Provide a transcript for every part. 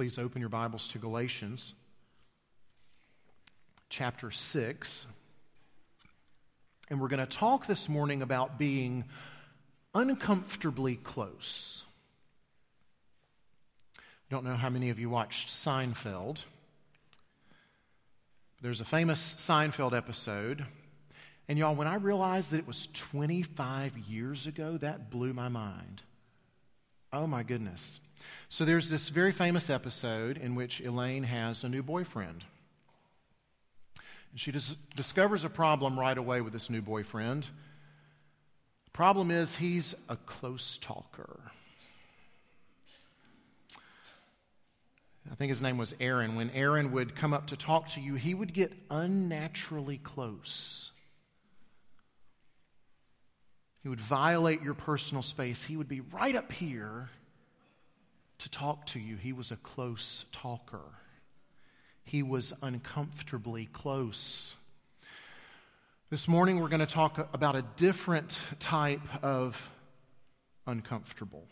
Please open your Bibles to Galatians chapter 6. And we're going to talk this morning about being uncomfortably close. I don't know how many of you watched Seinfeld. There's a famous Seinfeld episode. And y'all, when I realized that it was 25 years ago, that blew my mind. Oh my goodness. So there's this very famous episode in which Elaine has a new boyfriend. And she dis- discovers a problem right away with this new boyfriend. The problem is he's a close talker. I think his name was Aaron. When Aaron would come up to talk to you, he would get unnaturally close. He would violate your personal space. He would be right up here to talk to you. He was a close talker, he was uncomfortably close. This morning, we're going to talk about a different type of uncomfortable.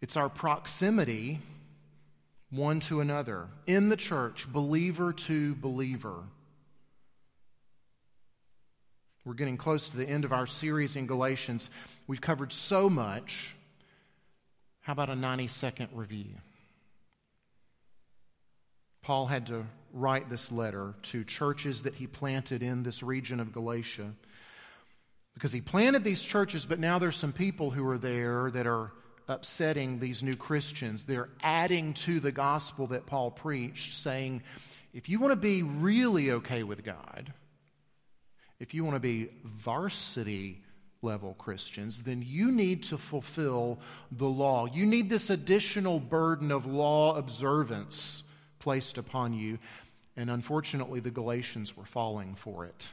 It's our proximity one to another in the church, believer to believer. We're getting close to the end of our series in Galatians. We've covered so much. How about a 90 second review? Paul had to write this letter to churches that he planted in this region of Galatia because he planted these churches, but now there's some people who are there that are upsetting these new Christians. They're adding to the gospel that Paul preached, saying, if you want to be really okay with God, if you want to be varsity level Christians, then you need to fulfill the law. You need this additional burden of law observance placed upon you. And unfortunately, the Galatians were falling for it.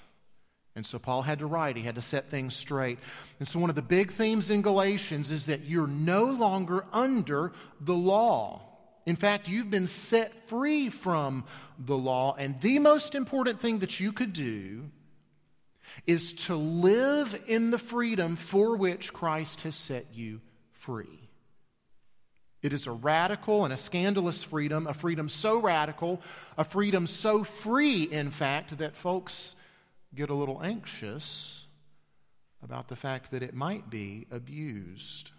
And so Paul had to write, he had to set things straight. And so, one of the big themes in Galatians is that you're no longer under the law. In fact, you've been set free from the law. And the most important thing that you could do is to live in the freedom for which Christ has set you free. It is a radical and a scandalous freedom, a freedom so radical, a freedom so free, in fact, that folks get a little anxious about the fact that it might be abused,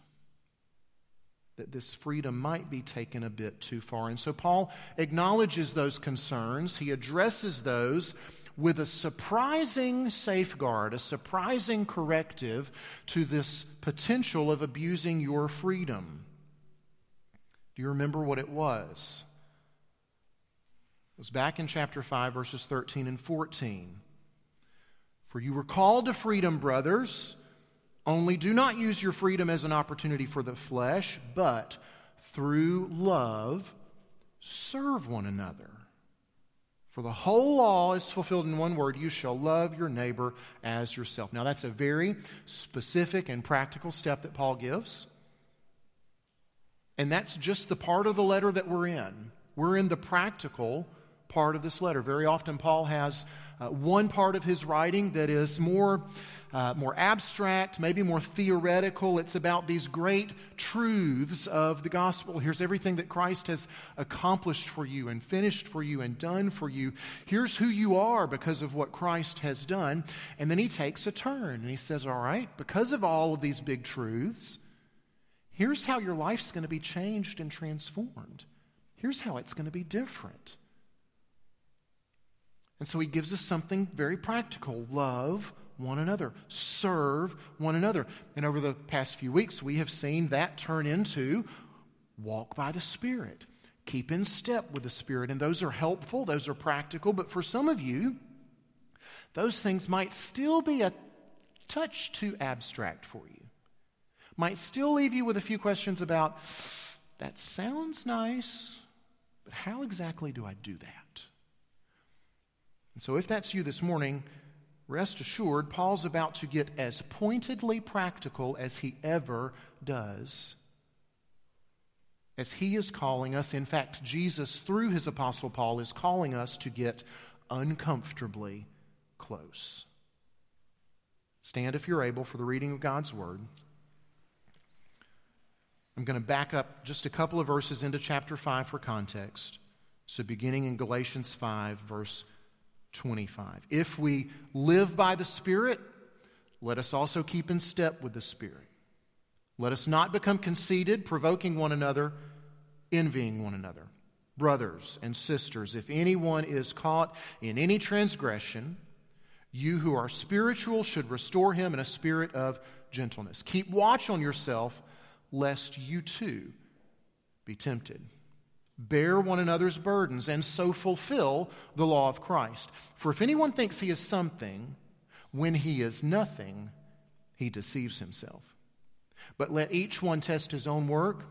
that this freedom might be taken a bit too far. And so Paul acknowledges those concerns, he addresses those with a surprising safeguard, a surprising corrective to this potential of abusing your freedom. Do you remember what it was? It was back in chapter 5, verses 13 and 14. For you were called to freedom, brothers, only do not use your freedom as an opportunity for the flesh, but through love serve one another. For the whole law is fulfilled in one word you shall love your neighbor as yourself. Now, that's a very specific and practical step that Paul gives. And that's just the part of the letter that we're in. We're in the practical part of this letter. Very often, Paul has uh, one part of his writing that is more, uh, more abstract, maybe more theoretical. It's about these great truths of the gospel. Here's everything that Christ has accomplished for you and finished for you and done for you. Here's who you are because of what Christ has done. And then he takes a turn and he says, All right, because of all of these big truths, here's how your life's going to be changed and transformed. Here's how it's going to be different. And so he gives us something very practical love one another, serve one another. And over the past few weeks, we have seen that turn into walk by the Spirit, keep in step with the Spirit. And those are helpful, those are practical. But for some of you, those things might still be a touch too abstract for you, might still leave you with a few questions about that sounds nice, but how exactly do I do that? And so, if that's you this morning, rest assured, Paul's about to get as pointedly practical as he ever does. As he is calling us, in fact, Jesus, through his apostle Paul, is calling us to get uncomfortably close. Stand if you're able for the reading of God's word. I'm going to back up just a couple of verses into chapter 5 for context. So, beginning in Galatians 5, verse 25. If we live by the Spirit, let us also keep in step with the Spirit. Let us not become conceited, provoking one another, envying one another. Brothers and sisters, if anyone is caught in any transgression, you who are spiritual should restore him in a spirit of gentleness. Keep watch on yourself, lest you too be tempted. Bear one another's burdens and so fulfill the law of Christ. For if anyone thinks he is something when he is nothing, he deceives himself. But let each one test his own work,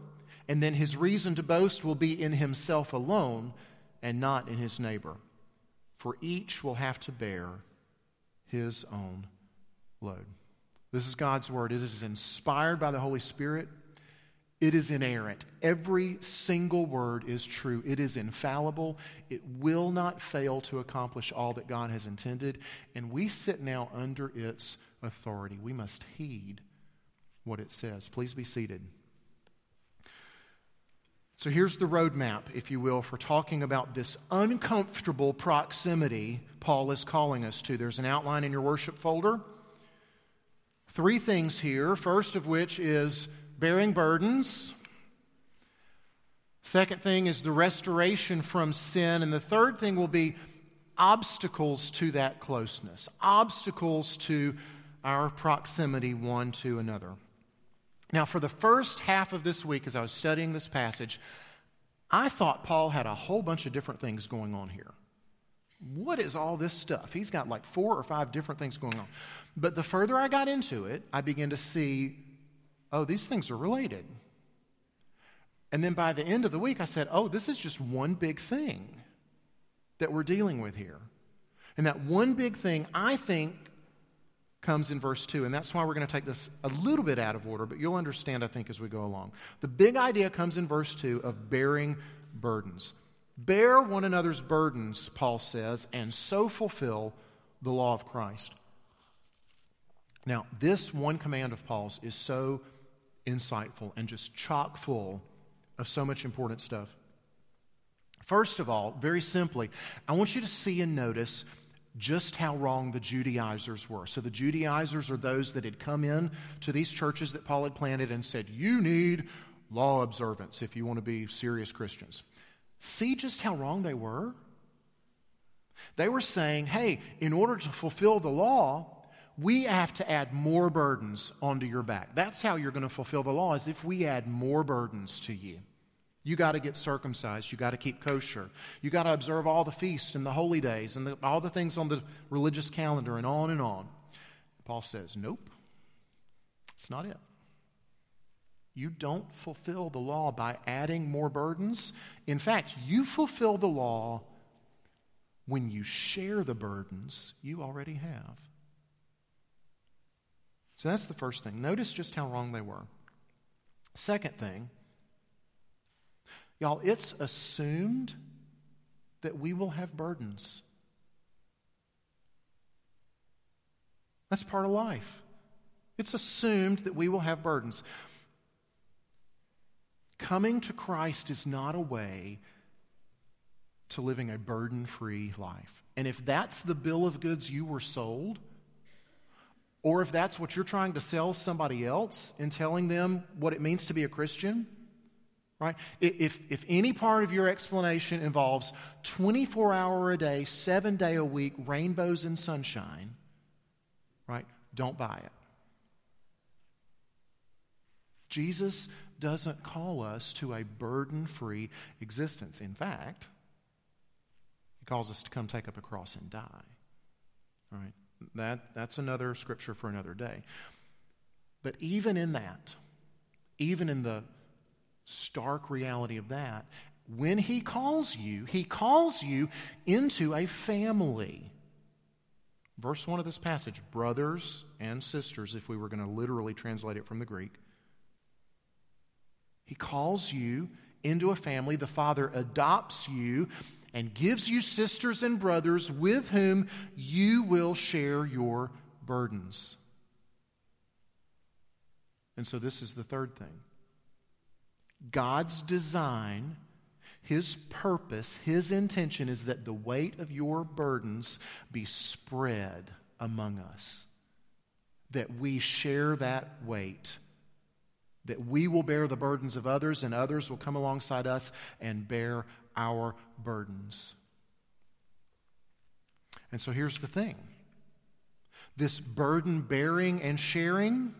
and then his reason to boast will be in himself alone and not in his neighbor. For each will have to bear his own load. This is God's word. It is inspired by the Holy Spirit. It is inerrant. Every single word is true. It is infallible. It will not fail to accomplish all that God has intended. And we sit now under its authority. We must heed what it says. Please be seated. So here's the roadmap, if you will, for talking about this uncomfortable proximity Paul is calling us to. There's an outline in your worship folder. Three things here. First of which is bearing burdens. Second thing is the restoration from sin. And the third thing will be obstacles to that closeness, obstacles to our proximity one to another. Now, for the first half of this week, as I was studying this passage, I thought Paul had a whole bunch of different things going on here. What is all this stuff? He's got like four or five different things going on. But the further I got into it, I began to see oh, these things are related. And then by the end of the week, I said, oh, this is just one big thing that we're dealing with here. And that one big thing, I think, comes in verse 2. And that's why we're going to take this a little bit out of order, but you'll understand, I think, as we go along. The big idea comes in verse 2 of bearing burdens. Bear one another's burdens, Paul says, and so fulfill the law of Christ. Now, this one command of Paul's is so insightful and just chock full of so much important stuff. First of all, very simply, I want you to see and notice just how wrong the Judaizers were. So, the Judaizers are those that had come in to these churches that Paul had planted and said, You need law observance if you want to be serious Christians. See just how wrong they were? They were saying, Hey, in order to fulfill the law, we have to add more burdens onto your back. That's how you're going to fulfill the law, is if we add more burdens to you. You got to get circumcised. You got to keep kosher. You got to observe all the feasts and the holy days and the, all the things on the religious calendar and on and on. Paul says, Nope, it's not it. You don't fulfill the law by adding more burdens. In fact, you fulfill the law when you share the burdens you already have. So that's the first thing. Notice just how wrong they were. Second thing, Y'all, it's assumed that we will have burdens. That's part of life. It's assumed that we will have burdens. Coming to Christ is not a way to living a burden free life. And if that's the bill of goods you were sold, or if that's what you're trying to sell somebody else in telling them what it means to be a Christian, right? If, if any part of your explanation involves 24 hour a day, seven day a week, rainbows and sunshine, right? Don't buy it. Jesus doesn't call us to a burden free existence. In fact, he calls us to come take up a cross and die. All right? That, that's another scripture for another day. But even in that, even in the stark reality of that. When He calls you, He calls you into a family. Verse 1 of this passage brothers and sisters, if we were going to literally translate it from the Greek. He calls you into a family. The Father adopts you and gives you sisters and brothers with whom you will share your burdens. And so, this is the third thing God's design, His purpose, His intention is that the weight of your burdens be spread among us, that we share that weight that we will bear the burdens of others and others will come alongside us and bear our burdens. And so here's the thing this burden bearing and sharing,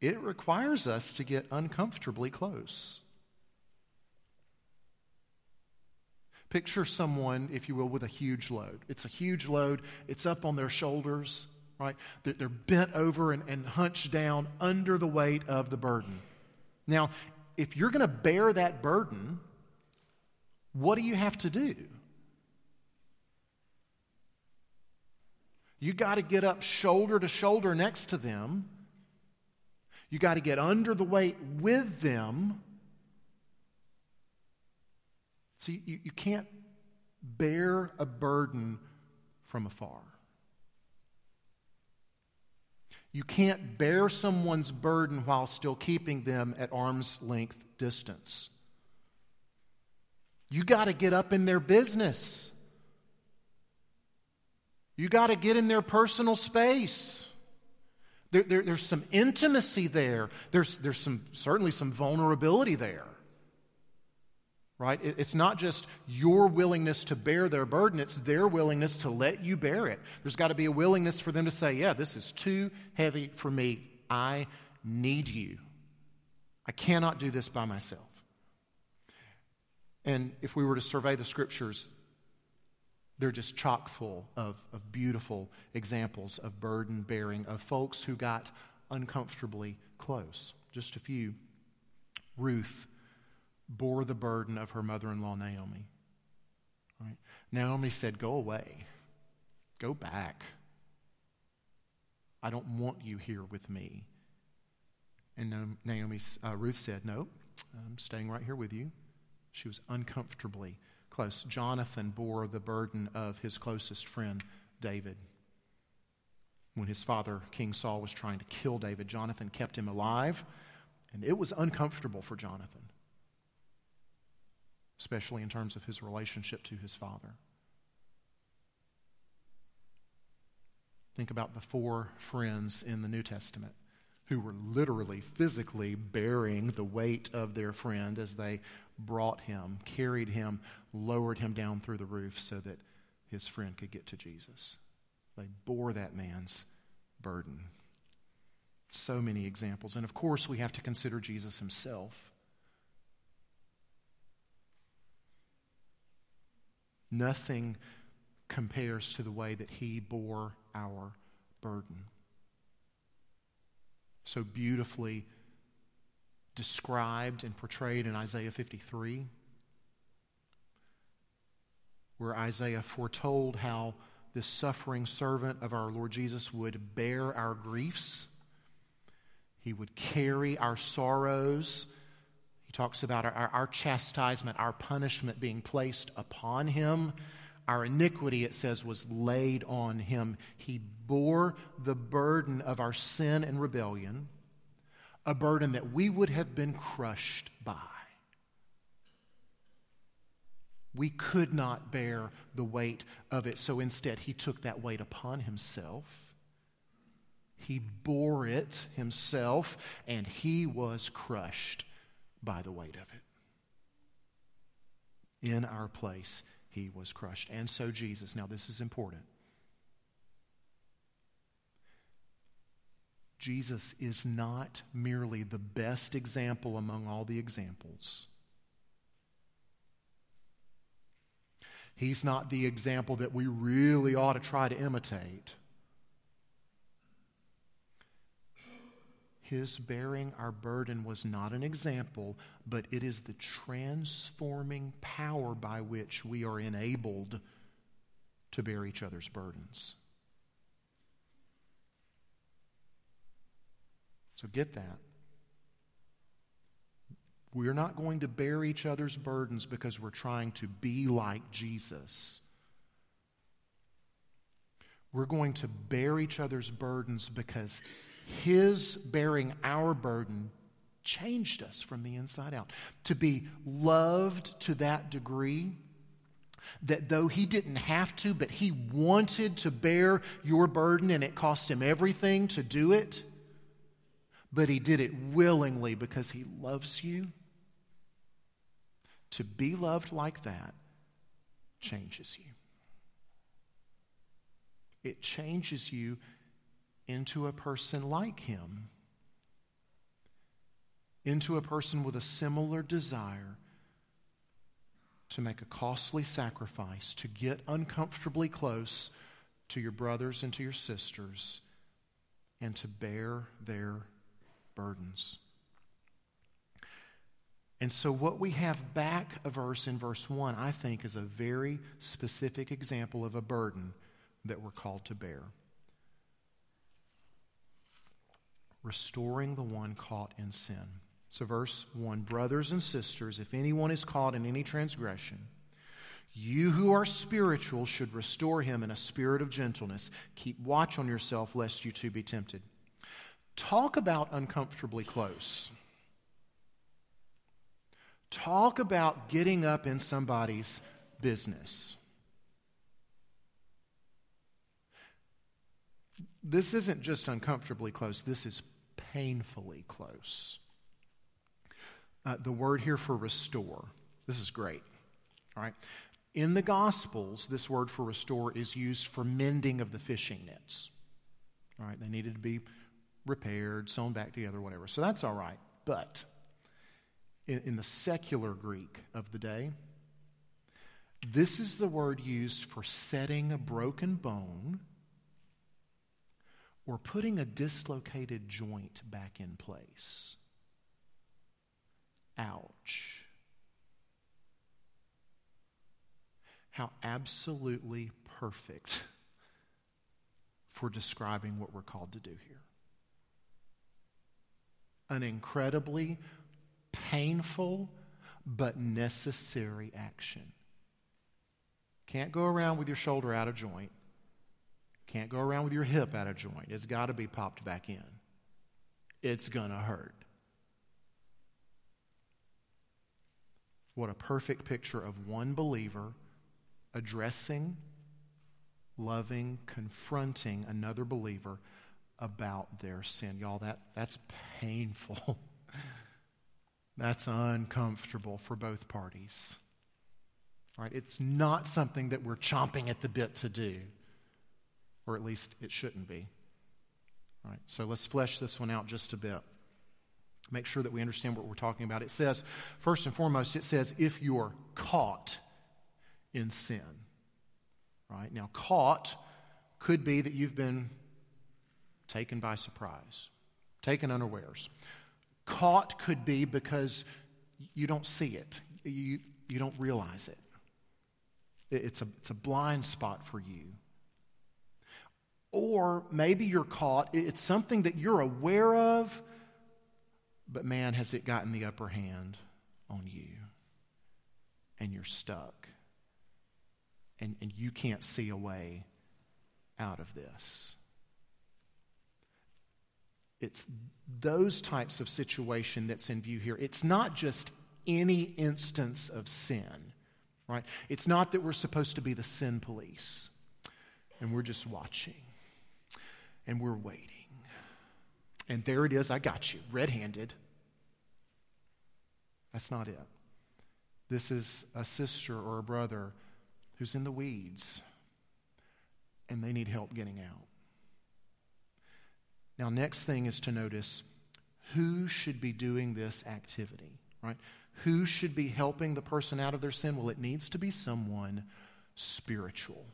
it requires us to get uncomfortably close. Picture someone, if you will, with a huge load. It's a huge load, it's up on their shoulders right? They're bent over and, and hunched down under the weight of the burden. Now, if you're going to bear that burden, what do you have to do? You got to get up shoulder to shoulder next to them. You got to get under the weight with them. See, you, you can't bear a burden from afar. You can't bear someone's burden while still keeping them at arm's length distance. You got to get up in their business. You got to get in their personal space. There, there, there's some intimacy there. There's, there's some, certainly some vulnerability there right? It's not just your willingness to bear their burden, it's their willingness to let you bear it. There's got to be a willingness for them to say, Yeah, this is too heavy for me. I need you. I cannot do this by myself. And if we were to survey the scriptures, they're just chock full of, of beautiful examples of burden bearing, of folks who got uncomfortably close. Just a few. Ruth bore the burden of her mother in law, Naomi. Right? Naomi said, Go away, go back. I don't want you here with me. And Naomi, uh, Ruth said, No, I'm staying right here with you. She was uncomfortably close. Jonathan bore the burden of his closest friend, David. When his father, King Saul, was trying to kill David, Jonathan kept him alive, and it was uncomfortable for Jonathan especially in terms of his relationship to his father. Think about the four friends in the New Testament who were literally, physically bearing the weight of their friend as they brought him, carried him, lowered him down through the roof so that his friend could get to Jesus. They bore that man's burden. So many examples. And of course, we have to consider Jesus himself. Nothing compares to the way that he bore our burden. So beautifully described and portrayed in Isaiah 53, where Isaiah foretold how this suffering servant of our Lord Jesus would bear our griefs, he would carry our sorrows he talks about our, our, our, chastisement, our punishment being placed upon him. Our iniquity, it says, was laid on him. He bore the burden of our sin and rebellion, a burden that we would have been crushed by. We could not bear the weight of it, so instead, he took that weight upon himself. He bore it himself, and he was crushed by the weight of it. In our place, he was crushed. And so Jesus. Now, this is important. Jesus is not merely the best example among all the examples. He's not the example that we really ought to try to imitate. His bearing our burden was not an example, but it is the transforming power by which we are enabled to bear each other's burdens. So get that. We're not going to bear each other's burdens because we're trying to be like Jesus. We're going to bear each other's burdens because his bearing our burden changed us from the inside out. To be loved to that degree that though he didn't have to, but he wanted to bear your burden and it cost him everything to do it, but he did it willingly because he loves you. To be loved like that changes you. It changes you into a person like him into a person with a similar desire to make a costly sacrifice, to get uncomfortably close to your brothers and to your sisters, and to bear their burdens. And so, what we have back a verse in verse 1, I think, is a very specific example of a burden that we're called to bear. Restoring the one caught in sin. So, verse 1 Brothers and sisters, if anyone is caught in any transgression, you who are spiritual should restore him in a spirit of gentleness. Keep watch on yourself, lest you too be tempted. Talk about uncomfortably close. Talk about getting up in somebody's business. This isn't just uncomfortably close, this is painfully close uh, the word here for restore. This is great. All right. In the Gospels, this word for restore is used for mending of the fishing nets. All right. They needed to be repaired, sewn back together, whatever. So that's all right. But in, in the secular Greek of the day, this is the word used for setting a broken bone or putting a dislocated joint back in place. Ouch. How absolutely perfect for describing what we're called to do here. An incredibly painful but necessary action. Can't go around with your shoulder out of joint. Can't go around with your hip out of joint. It's got to be popped back in. It's going to hurt. What a perfect picture of one believer addressing, loving, confronting another believer about their sin. Y'all, that, that's painful. that's uncomfortable for both parties. Right? It's not something that we're chomping at the bit to do, or at least it shouldn't be. All right, so let's flesh this one out just a bit make sure that we understand what we're talking about. It says, first and foremost, it says, if you're caught in sin. Right? Now, caught could be that you've been taken by surprise, taken unawares. Caught could be because you don't see it, you, you don't realize it. It's a, it's a blind spot for you. Or maybe you're caught, it's something that you're aware of, but man, has it gotten the upper hand on you? And you're stuck. And, and you can't see a way out of this. It's those types of situation that's in view here. It's not just any instance of sin, right? It's not that we're supposed to be the sin police and we're just watching and we're waiting. And there it is, I got you, red handed. That's not it. This is a sister or a brother who's in the weeds and they need help getting out. Now, next thing is to notice who should be doing this activity, right? Who should be helping the person out of their sin? Well, it needs to be someone spiritual.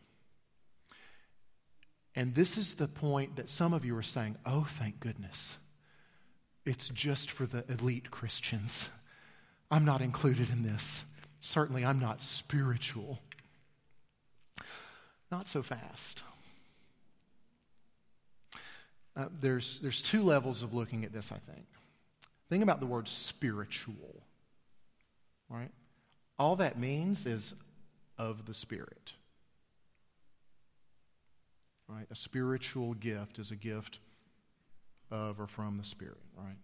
And this is the point that some of you are saying, oh, thank goodness. It's just for the elite Christians. I'm not included in this. Certainly, I'm not spiritual. Not so fast. Uh, there's, there's two levels of looking at this, I think. Think about the word spiritual, right? All that means is of the Spirit. Right? A spiritual gift is a gift of or from the Spirit, right?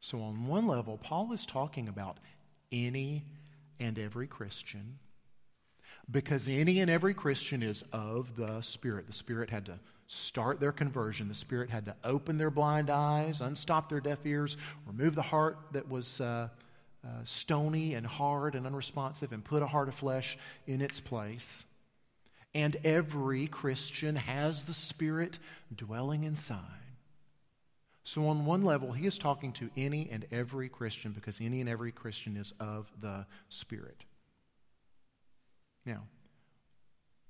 So, on one level, Paul is talking about any and every Christian because any and every Christian is of the Spirit. The Spirit had to start their conversion, the Spirit had to open their blind eyes, unstop their deaf ears, remove the heart that was. Uh, uh, stony and hard and unresponsive, and put a heart of flesh in its place. And every Christian has the Spirit dwelling inside. So, on one level, he is talking to any and every Christian because any and every Christian is of the Spirit. Now,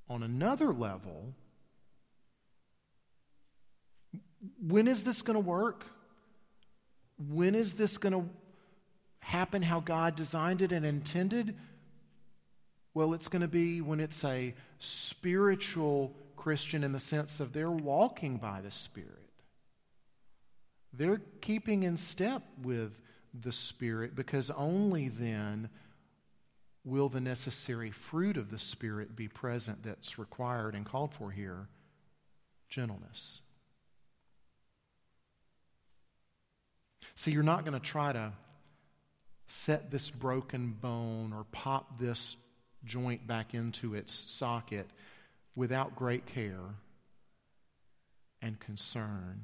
on another level, when is this going to work? When is this going to happen how God designed it and intended? Well, it's going to be when it's a spiritual Christian in the sense of they're walking by the Spirit. They're keeping in step with the Spirit because only then will the necessary fruit of the Spirit be present that's required and called for here gentleness. See, you're not going to try to set this broken bone or pop this joint back into its socket without great care and concern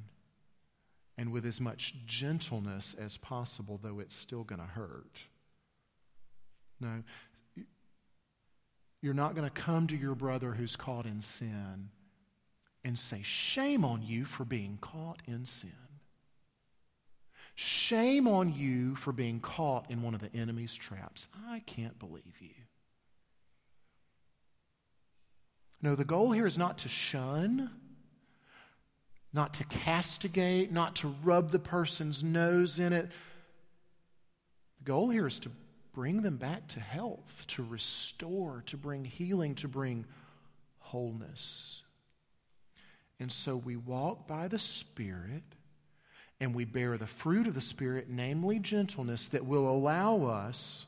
and with as much gentleness as possible, though it's still going to hurt. No, you're not going to come to your brother who's caught in sin and say, Shame on you for being caught in sin. Shame on you for being caught in one of the enemy's traps. I can't believe you. No, the goal here is not to shun not to castigate, not to rub the person's nose in it. The goal here is to bring them back to health, to restore, to bring healing, to bring wholeness. And so we walk by the Spirit and we bear the fruit of the Spirit, namely gentleness, that will allow us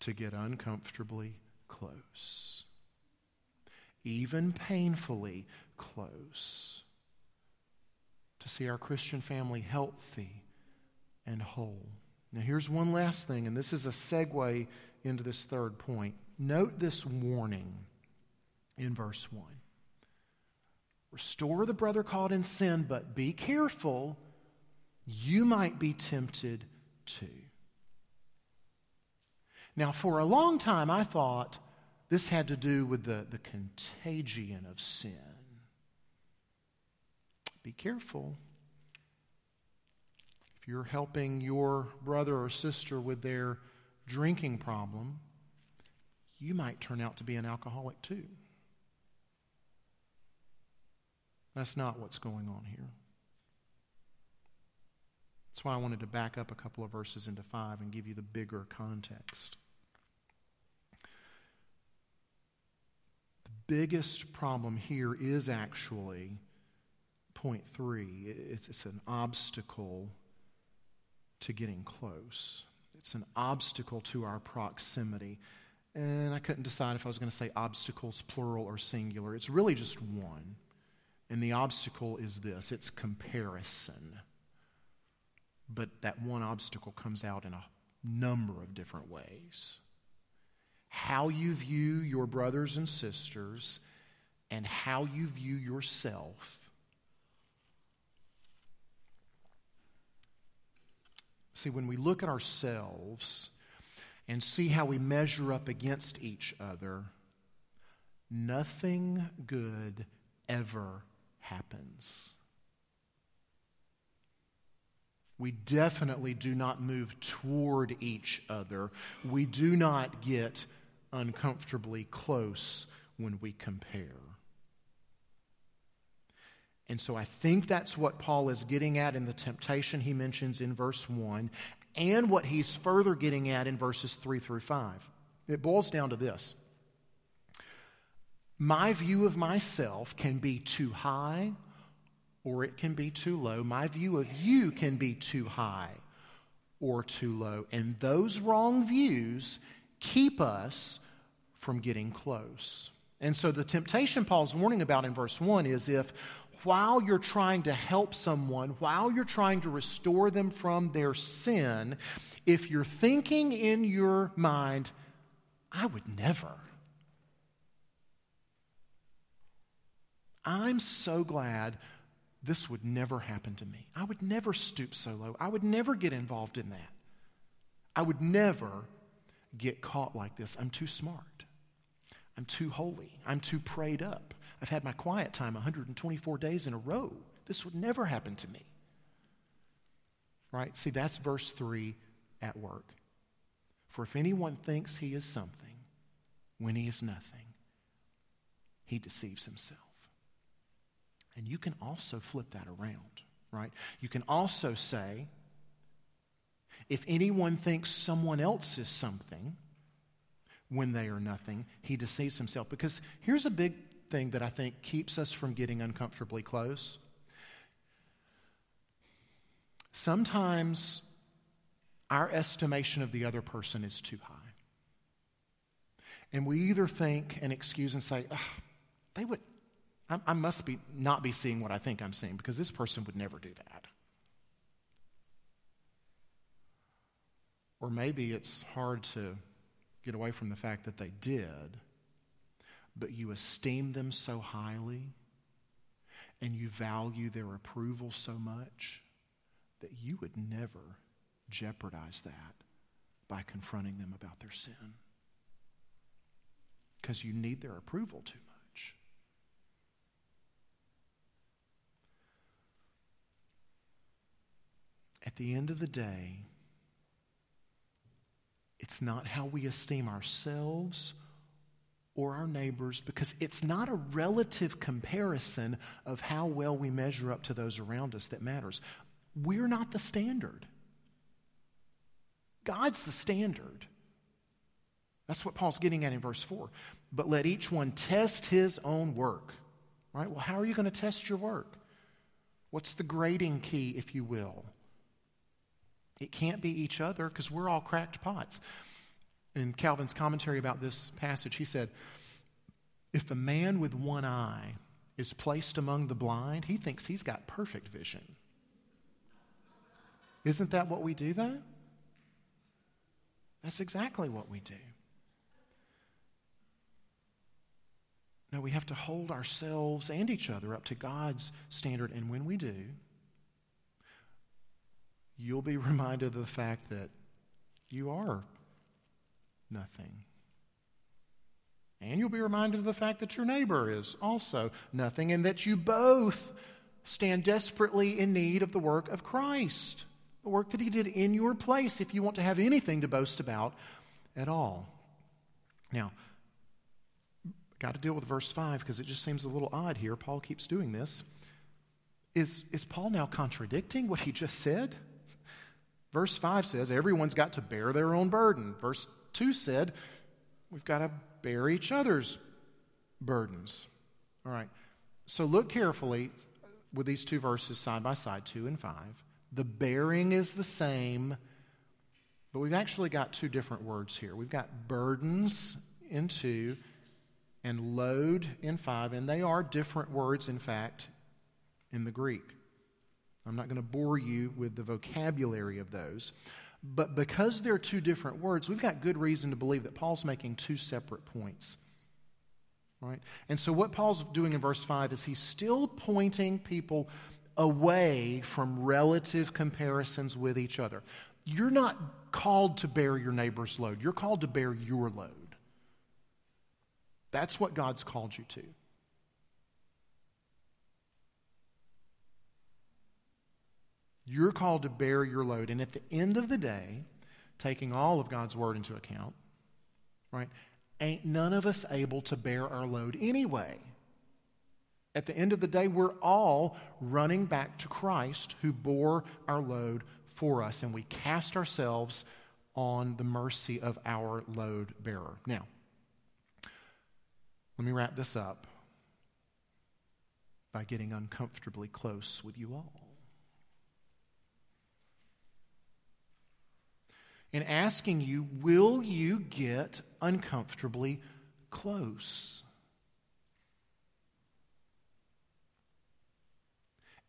to get uncomfortably close, even painfully close to see our Christian family healthy and whole. Now, here's one last thing, and this is a segue into this third point. Note this warning in verse 1 Restore the brother caught in sin, but be careful, you might be tempted too. Now, for a long time, I thought this had to do with the, the contagion of sin. Be careful. If you're helping your brother or sister with their drinking problem, you might turn out to be an alcoholic too. That's not what's going on here. That's why I wanted to back up a couple of verses into 5 and give you the bigger context. The biggest problem here is actually point three it's, it's an obstacle to getting close, it's an obstacle to our proximity. And I couldn't decide if I was going to say obstacles, plural or singular. It's really just one. And the obstacle is this it's comparison. But that one obstacle comes out in a number of different ways. How you view your brothers and sisters and how you view yourself See, when we look at ourselves and see how we measure up against each other, nothing good ever happens. We definitely do not move toward each other. We do not get uncomfortably close when we compare. And so I think that's what Paul is getting at in the temptation he mentions in verse 1 and what he's further getting at in verses 3 through 5. It boils down to this My view of myself can be too high or it can be too low. My view of you can be too high or too low. And those wrong views keep us from getting close. And so the temptation Paul's warning about in verse 1 is if while you're trying to help someone, while you're trying to restore them from their sin, if you're thinking in your mind, I would never. I'm so glad this would never happen to me. I would never stoop so low. I would never get involved in that. I would never get caught like this. I'm too smart. I'm too holy. I'm too prayed up. I've had my quiet time 124 days in a row. This would never happen to me. Right? See, that's verse 3 at work. For if anyone thinks he is something when he is nothing, he deceives himself. And you can also flip that around, right? You can also say, if anyone thinks someone else is something when they are nothing, he deceives himself. Because here's a big thing that I think keeps us from getting uncomfortably close. Sometimes our estimation of the other person is too high. And we either think and excuse and say, they would, I, I must be not be seeing what I think I'm seeing because this person would never do that. Or maybe it's hard to get away from the fact that they did, but you esteem them so highly and you value their approval so much that you would never jeopardize that by confronting them about their sin. Because you need their approval too much. At the end of the day, it's not how we esteem ourselves or our neighbors because it's not a relative comparison of how well we measure up to those around us that matters. We're not the standard. God's the standard. That's what Paul's getting at in verse 4. But let each one test his own work. Right? Well, how are you going to test your work? What's the grading key, if you will? It can't be each other because we're all cracked pots. In Calvin's commentary about this passage, he said, If a man with one eye is placed among the blind, he thinks he's got perfect vision. Isn't that what we do, though? That's exactly what we do. No, we have to hold ourselves and each other up to God's standard, and when we do, you'll be reminded of the fact that you are nothing. And you'll be reminded of the fact that your neighbor is also nothing and that you both stand desperately in need of the work of Christ, the work that He did in your place, if you want to have anything to boast about at all. Now, got to deal with verse 5 because it just seems a little odd here. Paul keeps doing this. Is, is Paul now contradicting what he just said? Verse 5 says, Everyone's got to bear their own burden. Verse 2 said, We've got to bear each other's burdens. All right. So look carefully with these two verses side by side, 2 and 5. The bearing is the same, but we've actually got two different words here. We've got burdens in 2 and load in 5, and they are different words, in fact, in the Greek. I'm not going to bore you with the vocabulary of those. But because they're two different words, we've got good reason to believe that Paul's making two separate points. Right? And so, what Paul's doing in verse 5 is he's still pointing people away from relative comparisons with each other. You're not called to bear your neighbor's load, you're called to bear your load. That's what God's called you to. You're called to bear your load. And at the end of the day, taking all of God's word into account, right, ain't none of us able to bear our load anyway. At the end of the day, we're all running back to Christ who bore our load for us, and we cast ourselves on the mercy of our load bearer. Now, let me wrap this up by getting uncomfortably close with you all. In asking you, will you get uncomfortably close?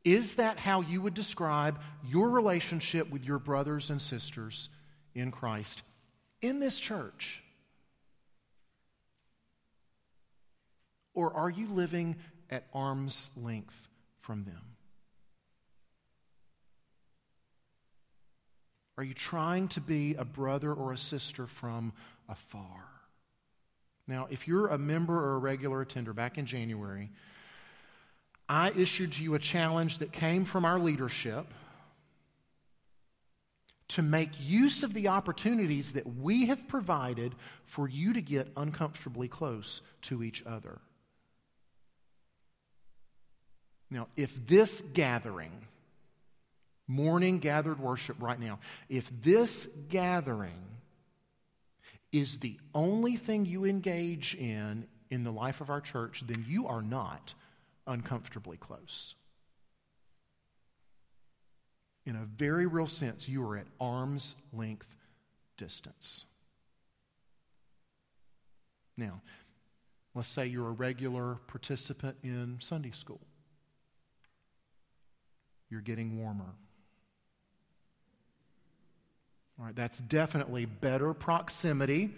Is that how you would describe your relationship with your brothers and sisters in Christ in this church? Or are you living at arm's length from them? Are you trying to be a brother or a sister from afar? Now, if you're a member or a regular attender back in January, I issued to you a challenge that came from our leadership to make use of the opportunities that we have provided for you to get uncomfortably close to each other. Now, if this gathering, morning gathered worship right now, if this gathering is the only thing you engage in in the life of our church, then you are not uncomfortably close. In a very real sense, you are at arm's length distance. Now, let's say you're a regular participant in Sunday school you're getting warmer. All right, that's definitely better proximity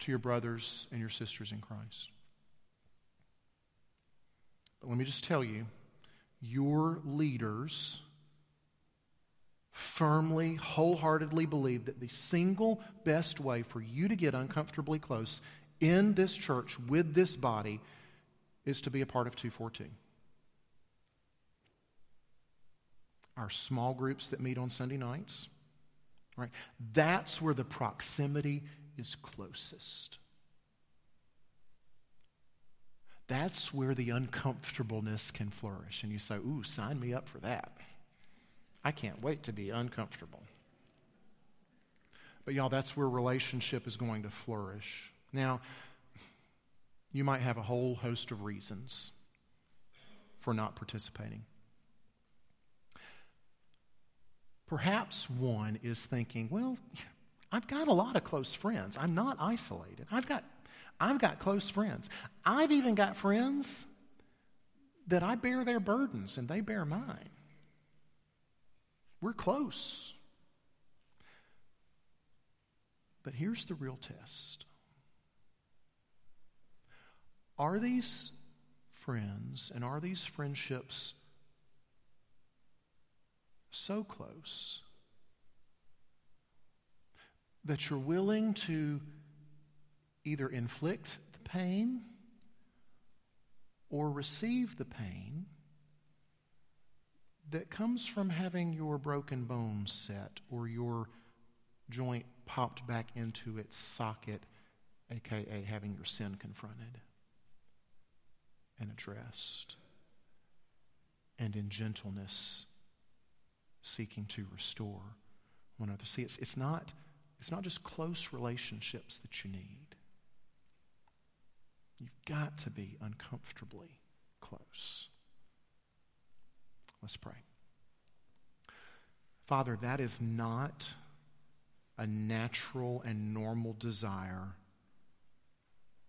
to your brothers and your sisters in Christ. But let me just tell you, your leaders firmly, wholeheartedly believe that the single best way for you to get uncomfortably close in this church with this body is to be a part of 242. our small groups that meet on Sunday nights. Right? That's where the proximity is closest. That's where the uncomfortableness can flourish. And you say, Ooh, sign me up for that. I can't wait to be uncomfortable. But, y'all, that's where relationship is going to flourish. Now, you might have a whole host of reasons for not participating. Perhaps one is thinking, well, I've got a lot of close friends. I'm not isolated. I've got, I've got close friends. I've even got friends that I bear their burdens and they bear mine. We're close. But here's the real test Are these friends and are these friendships so close that you're willing to either inflict the pain or receive the pain that comes from having your broken bone set or your joint popped back into its socket, aka having your sin confronted and addressed, and in gentleness seeking to restore one another. See, it's, it's, not, it's not just close relationships that you need. You've got to be uncomfortably close. Let's pray. Father, that is not a natural and normal desire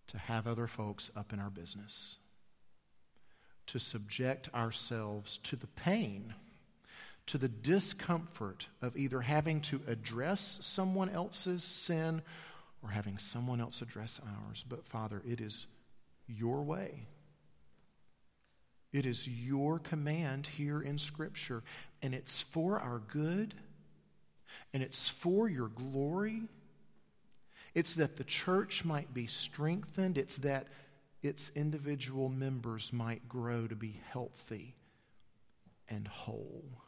to have other folks up in our business, to subject ourselves to the pain to the discomfort of either having to address someone else's sin or having someone else address ours. But Father, it is your way. It is your command here in Scripture, and it's for our good, and it's for your glory. It's that the church might be strengthened, it's that its individual members might grow to be healthy and whole.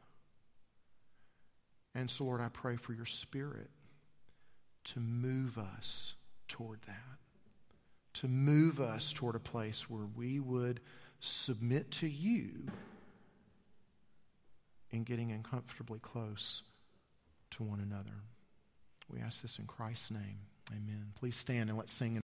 And so, Lord, I pray for your spirit to move us toward that, to move us toward a place where we would submit to you in getting uncomfortably close to one another. We ask this in Christ's name. Amen. Please stand and let's sing.